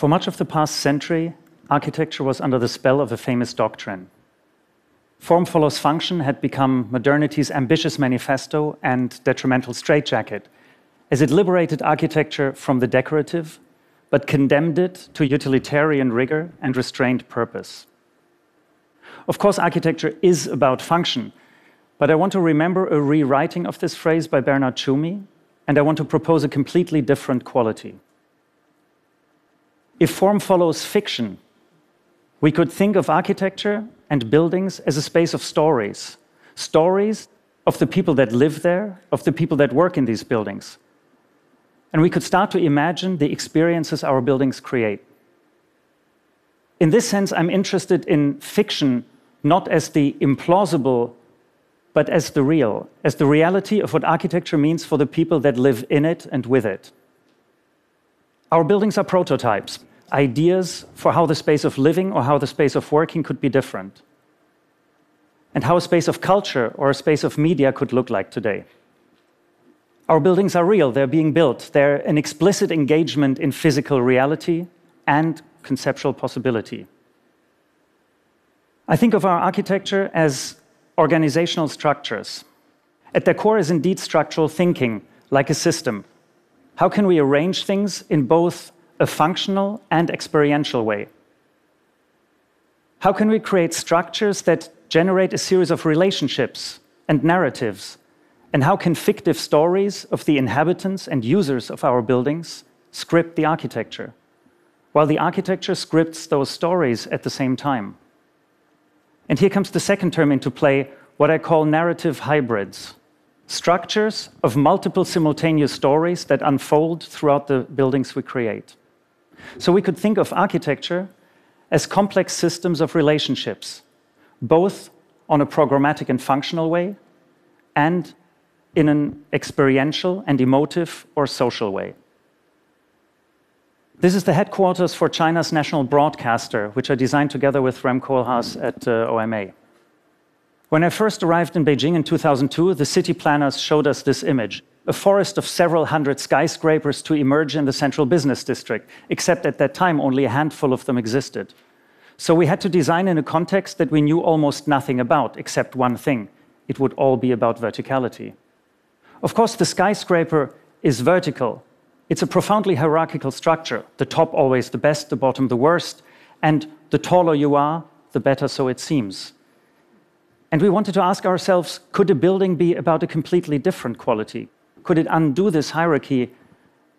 For much of the past century, architecture was under the spell of a famous doctrine. Form follows function had become modernity's ambitious manifesto and detrimental straitjacket, as it liberated architecture from the decorative, but condemned it to utilitarian rigor and restrained purpose. Of course, architecture is about function, but I want to remember a rewriting of this phrase by Bernard Tschumi, and I want to propose a completely different quality. If form follows fiction, we could think of architecture and buildings as a space of stories stories of the people that live there, of the people that work in these buildings. And we could start to imagine the experiences our buildings create. In this sense, I'm interested in fiction not as the implausible, but as the real, as the reality of what architecture means for the people that live in it and with it. Our buildings are prototypes, ideas for how the space of living or how the space of working could be different, and how a space of culture or a space of media could look like today. Our buildings are real, they're being built, they're an explicit engagement in physical reality and conceptual possibility. I think of our architecture as organizational structures. At their core is indeed structural thinking, like a system. How can we arrange things in both a functional and experiential way? How can we create structures that generate a series of relationships and narratives? And how can fictive stories of the inhabitants and users of our buildings script the architecture, while the architecture scripts those stories at the same time? And here comes the second term into play, what I call narrative hybrids structures of multiple simultaneous stories that unfold throughout the buildings we create. So we could think of architecture as complex systems of relationships, both on a programmatic and functional way and in an experiential and emotive or social way. This is the headquarters for China's national broadcaster, which I designed together with Rem Koolhaas at uh, OMA. When I first arrived in Beijing in 2002, the city planners showed us this image a forest of several hundred skyscrapers to emerge in the central business district, except at that time only a handful of them existed. So we had to design in a context that we knew almost nothing about, except one thing it would all be about verticality. Of course, the skyscraper is vertical, it's a profoundly hierarchical structure. The top always the best, the bottom the worst, and the taller you are, the better so it seems. And we wanted to ask ourselves could a building be about a completely different quality? Could it undo this hierarchy?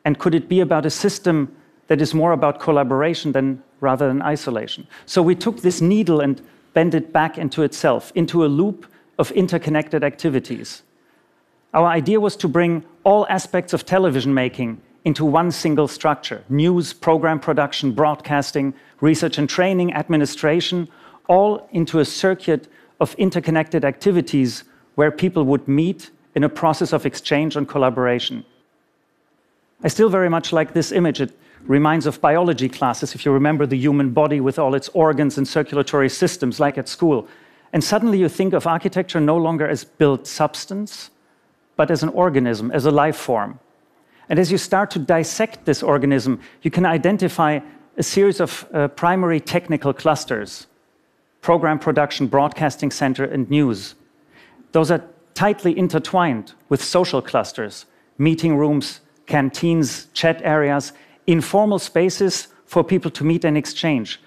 And could it be about a system that is more about collaboration than rather than isolation? So we took this needle and bent it back into itself, into a loop of interconnected activities. Our idea was to bring all aspects of television making into one single structure news, program production, broadcasting, research and training, administration, all into a circuit of interconnected activities where people would meet in a process of exchange and collaboration. I still very much like this image. It reminds of biology classes, if you remember the human body with all its organs and circulatory systems, like at school. And suddenly you think of architecture no longer as built substance, but as an organism, as a life form. And as you start to dissect this organism, you can identify a series of uh, primary technical clusters program production, broadcasting center, and news. Those are tightly intertwined with social clusters, meeting rooms, canteens, chat areas, informal spaces for people to meet and exchange.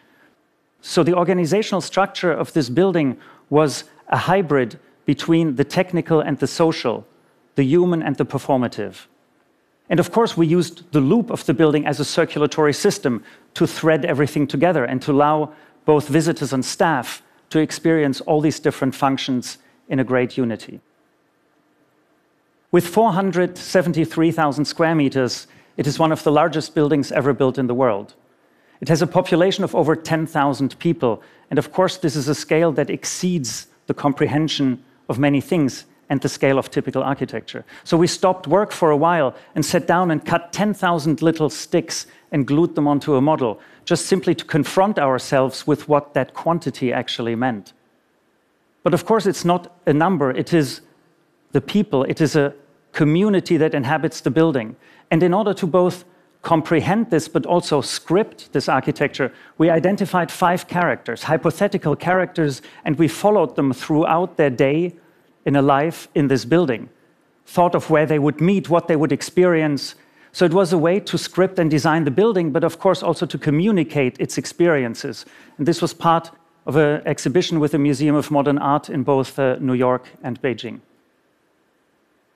So the organizational structure of this building was a hybrid between the technical and the social, the human and the performative. And of course, we used the loop of the building as a circulatory system to thread everything together and to allow both visitors and staff to experience all these different functions in a great unity. With 473,000 square meters, it is one of the largest buildings ever built in the world. It has a population of over 10,000 people, and of course, this is a scale that exceeds the comprehension of many things and the scale of typical architecture. So we stopped work for a while and sat down and cut 10,000 little sticks and glued them onto a model, just simply to confront ourselves with what that quantity actually meant. But of course, it's not a number, it is the people, it is a community that inhabits the building. And in order to both comprehend this, but also script this architecture, we identified five characters, hypothetical characters, and we followed them throughout their day in a life in this building. Thought of where they would meet, what they would experience. So it was a way to script and design the building, but of course also to communicate its experiences. And this was part of an exhibition with the Museum of Modern Art in both uh, New York and Beijing.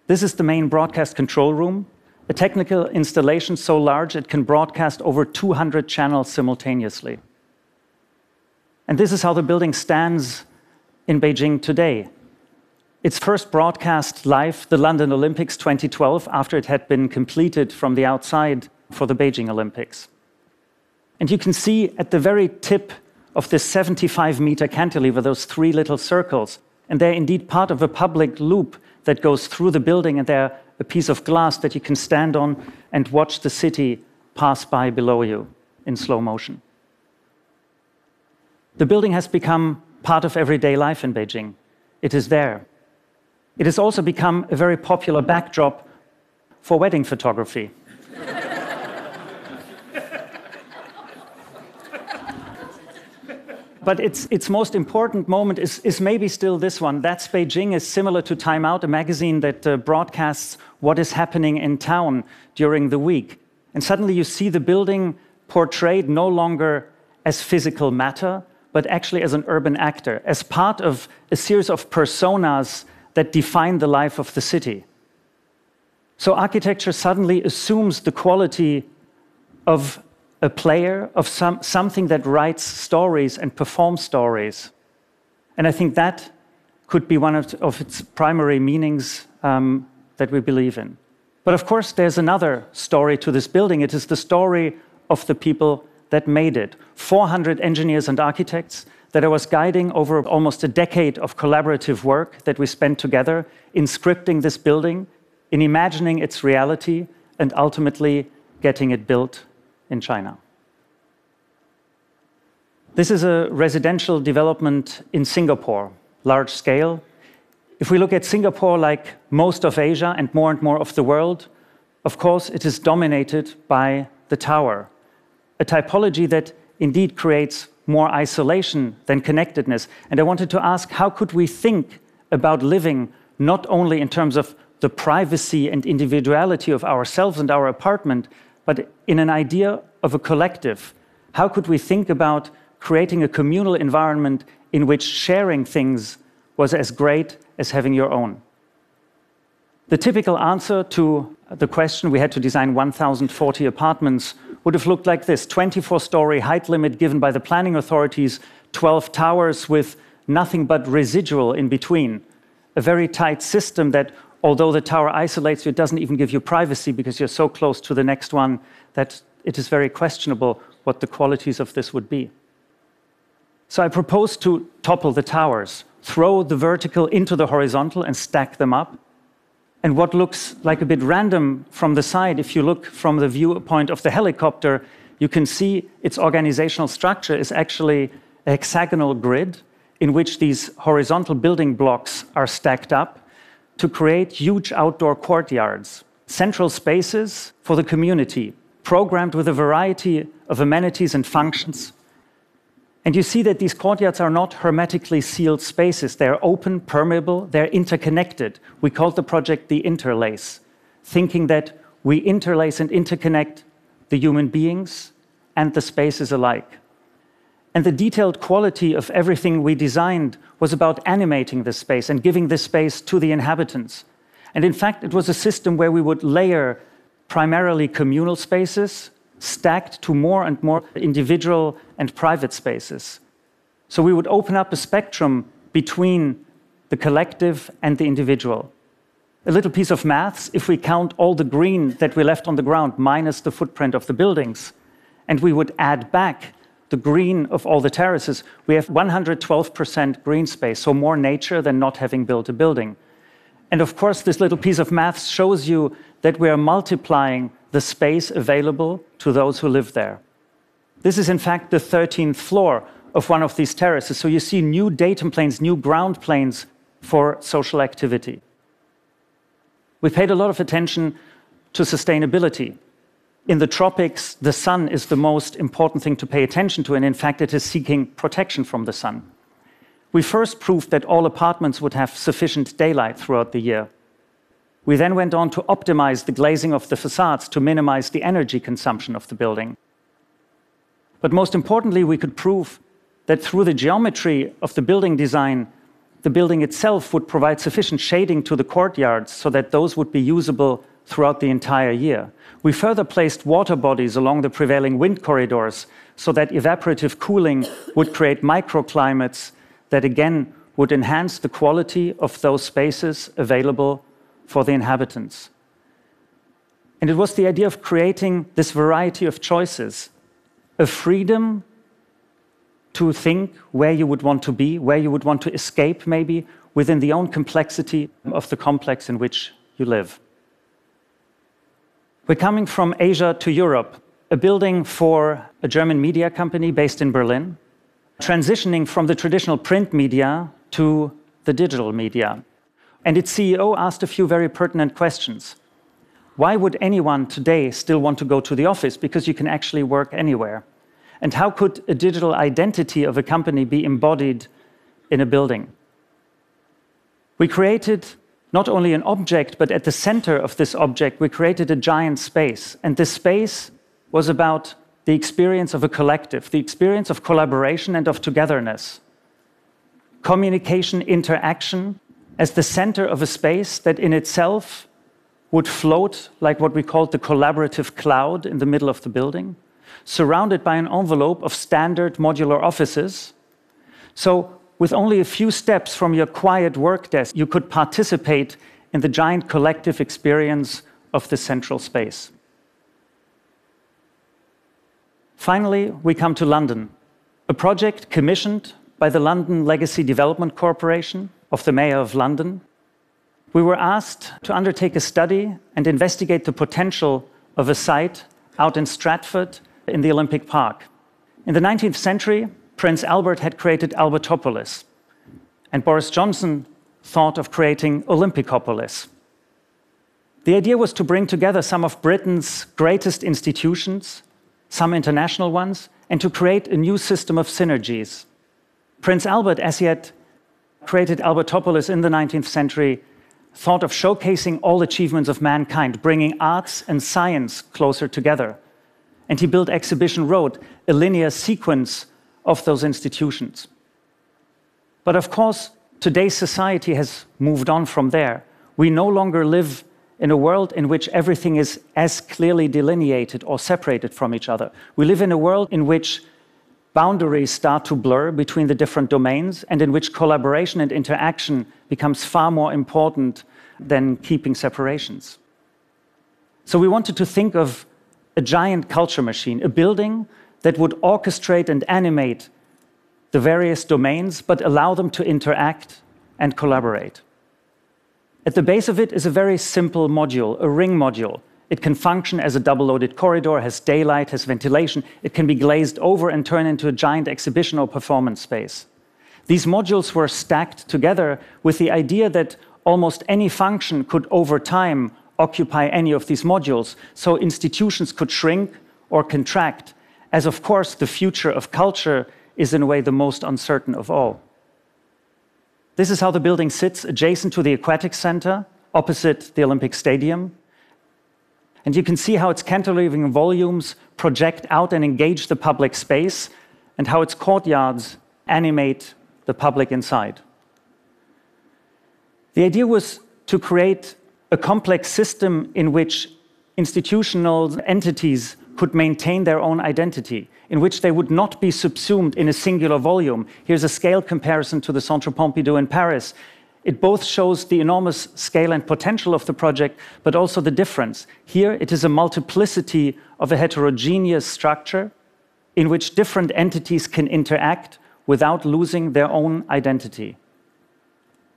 This is the main broadcast control room, a technical installation so large it can broadcast over 200 channels simultaneously. And this is how the building stands in Beijing today. Its first broadcast live, the London Olympics 2012, after it had been completed from the outside for the Beijing Olympics. And you can see at the very tip of this 75 meter cantilever, those three little circles, and they're indeed part of a public loop that goes through the building, and they're a piece of glass that you can stand on and watch the city pass by below you in slow motion. The building has become part of everyday life in Beijing. It is there. It has also become a very popular backdrop for wedding photography. But its, its most important moment is, is maybe still this one. That's Beijing is similar to Time Out, a magazine that uh, broadcasts what is happening in town during the week. And suddenly you see the building portrayed no longer as physical matter, but actually as an urban actor, as part of a series of personas that define the life of the city. So architecture suddenly assumes the quality of a player, of some, something that writes stories and performs stories. And I think that could be one of, of its primary meanings um, that we believe in. But of course, there's another story to this building. It is the story of the people that made it 400 engineers and architects that I was guiding over almost a decade of collaborative work that we spent together in scripting this building, in imagining its reality, and ultimately getting it built in China. This is a residential development in Singapore, large scale. If we look at Singapore, like most of Asia and more and more of the world, of course, it is dominated by the tower, a typology that indeed creates more isolation than connectedness. And I wanted to ask how could we think about living not only in terms of the privacy and individuality of ourselves and our apartment, but in an idea of a collective. How could we think about creating a communal environment in which sharing things was as great as having your own? The typical answer to the question we had to design 1,040 apartments would have looked like this 24 story height limit given by the planning authorities, 12 towers with nothing but residual in between. A very tight system that although the tower isolates you, it doesn't even give you privacy because you're so close to the next one that it is very questionable what the qualities of this would be. So I propose to topple the towers, throw the vertical into the horizontal and stack them up. And what looks like a bit random from the side, if you look from the viewpoint of the helicopter, you can see its organizational structure is actually a hexagonal grid in which these horizontal building blocks are stacked up to create huge outdoor courtyards, central spaces for the community, programmed with a variety of amenities and functions. And you see that these courtyards are not hermetically sealed spaces. They're open, permeable, they're interconnected. We called the project the interlace, thinking that we interlace and interconnect the human beings and the spaces alike. And the detailed quality of everything we designed was about animating this space and giving this space to the inhabitants. And in fact, it was a system where we would layer primarily communal spaces stacked to more and more individual and private spaces. So we would open up a spectrum between the collective and the individual. A little piece of maths if we count all the green that we left on the ground minus the footprint of the buildings, and we would add back the green of all the terraces, we have 112% green space, so more nature than not having built a building. And of course, this little piece of math shows you that we are multiplying the space available to those who live there. This is, in fact, the 13th floor of one of these terraces. So you see new datum planes, new ground planes for social activity. We paid a lot of attention to sustainability. In the tropics, the sun is the most important thing to pay attention to, and in fact, it is seeking protection from the sun. We first proved that all apartments would have sufficient daylight throughout the year. We then went on to optimize the glazing of the facades to minimize the energy consumption of the building. But most importantly, we could prove that through the geometry of the building design, the building itself would provide sufficient shading to the courtyards so that those would be usable throughout the entire year. We further placed water bodies along the prevailing wind corridors so that evaporative cooling would create microclimates that again would enhance the quality of those spaces available for the inhabitants. And it was the idea of creating this variety of choices, a freedom to think where you would want to be, where you would want to escape, maybe, within the own complexity of the complex in which you live. We're coming from Asia to Europe, a building for a German media company based in Berlin, transitioning from the traditional print media to the digital media. And its CEO asked a few very pertinent questions. Why would anyone today still want to go to the office? Because you can actually work anywhere. And how could a digital identity of a company be embodied in a building? We created not only an object, but at the center of this object, we created a giant space. And this space was about the experience of a collective, the experience of collaboration and of togetherness. Communication, interaction as the center of a space that in itself would float like what we called the collaborative cloud in the middle of the building, surrounded by an envelope of standard modular offices. So, with only a few steps from your quiet work desk, you could participate in the giant collective experience of the central space. Finally, we come to London, a project commissioned by the London Legacy Development Corporation of the Mayor of London. We were asked to undertake a study and investigate the potential of a site out in Stratford in the Olympic Park. In the 19th century, Prince Albert had created Albertopolis, and Boris Johnson thought of creating Olympicopolis. The idea was to bring together some of Britain's greatest institutions some international ones, and to create a new system of synergies. Prince Albert, as he had created Albertopolis in the 19th century, thought of showcasing all achievements of mankind, bringing arts and science closer together. And he built Exhibition Road, a linear sequence of those institutions. But of course, today's society has moved on from there. We no longer live in a world in which everything is as clearly delineated or separated from each other. We live in a world in which boundaries start to blur between the different domains and in which collaboration and interaction becomes far more important than keeping separations. So we wanted to think of a giant culture machine, a building that would orchestrate and animate the various domains, but allow them to interact and collaborate. At the base of it is a very simple module, a ring module. It can function as a double loaded corridor, has daylight, has ventilation. It can be glazed over and turn into a giant exhibition or performance space. These modules were stacked together with the idea that almost any function could, over time, occupy any of these modules. So institutions could shrink or contract, as of course the future of culture is, in a way, the most uncertain of all. This is how the building sits adjacent to the Aquatic Center, opposite the Olympic Stadium. And you can see how its cantilevering volumes project out and engage the public space, and how its courtyards animate the public inside. The idea was to create a complex system in which institutional entities could maintain their own identity, in which they would not be subsumed in a singular volume. Here's a scale comparison to the Centre Pompidou in Paris. It both shows the enormous scale and potential of the project, but also the difference. Here, it is a multiplicity of a heterogeneous structure in which different entities can interact without losing their own identity.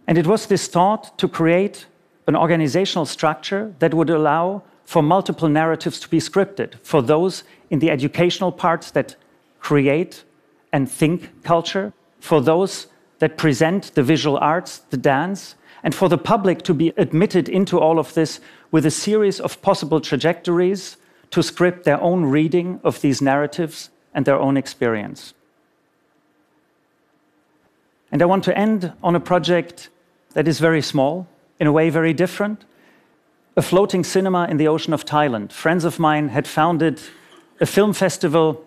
And it was this thought to create an organizational structure that would allow for multiple narratives to be scripted, for those in the educational parts that create and think culture, for those that present the visual arts, the dance, and for the public to be admitted into all of this with a series of possible trajectories to script their own reading of these narratives and their own experience. And I want to end on a project that is very small, in a way very different. A floating cinema in the ocean of Thailand. Friends of mine had founded a film festival,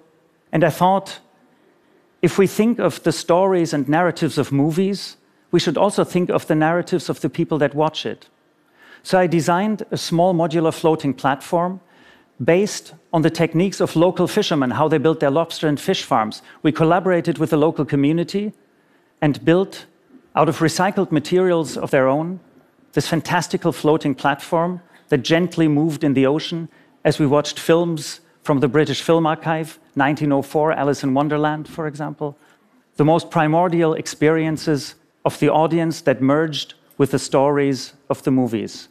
and I thought if we think of the stories and narratives of movies, we should also think of the narratives of the people that watch it. So I designed a small modular floating platform based on the techniques of local fishermen, how they built their lobster and fish farms. We collaborated with the local community and built, out of recycled materials of their own, this fantastical floating platform that gently moved in the ocean as we watched films from the British Film Archive, 1904, Alice in Wonderland, for example. The most primordial experiences of the audience that merged with the stories of the movies.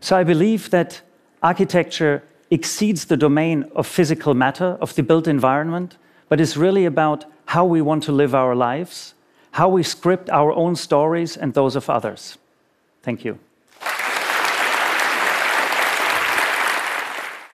So I believe that architecture exceeds the domain of physical matter, of the built environment, but is really about how we want to live our lives, how we script our own stories and those of others. Thank you.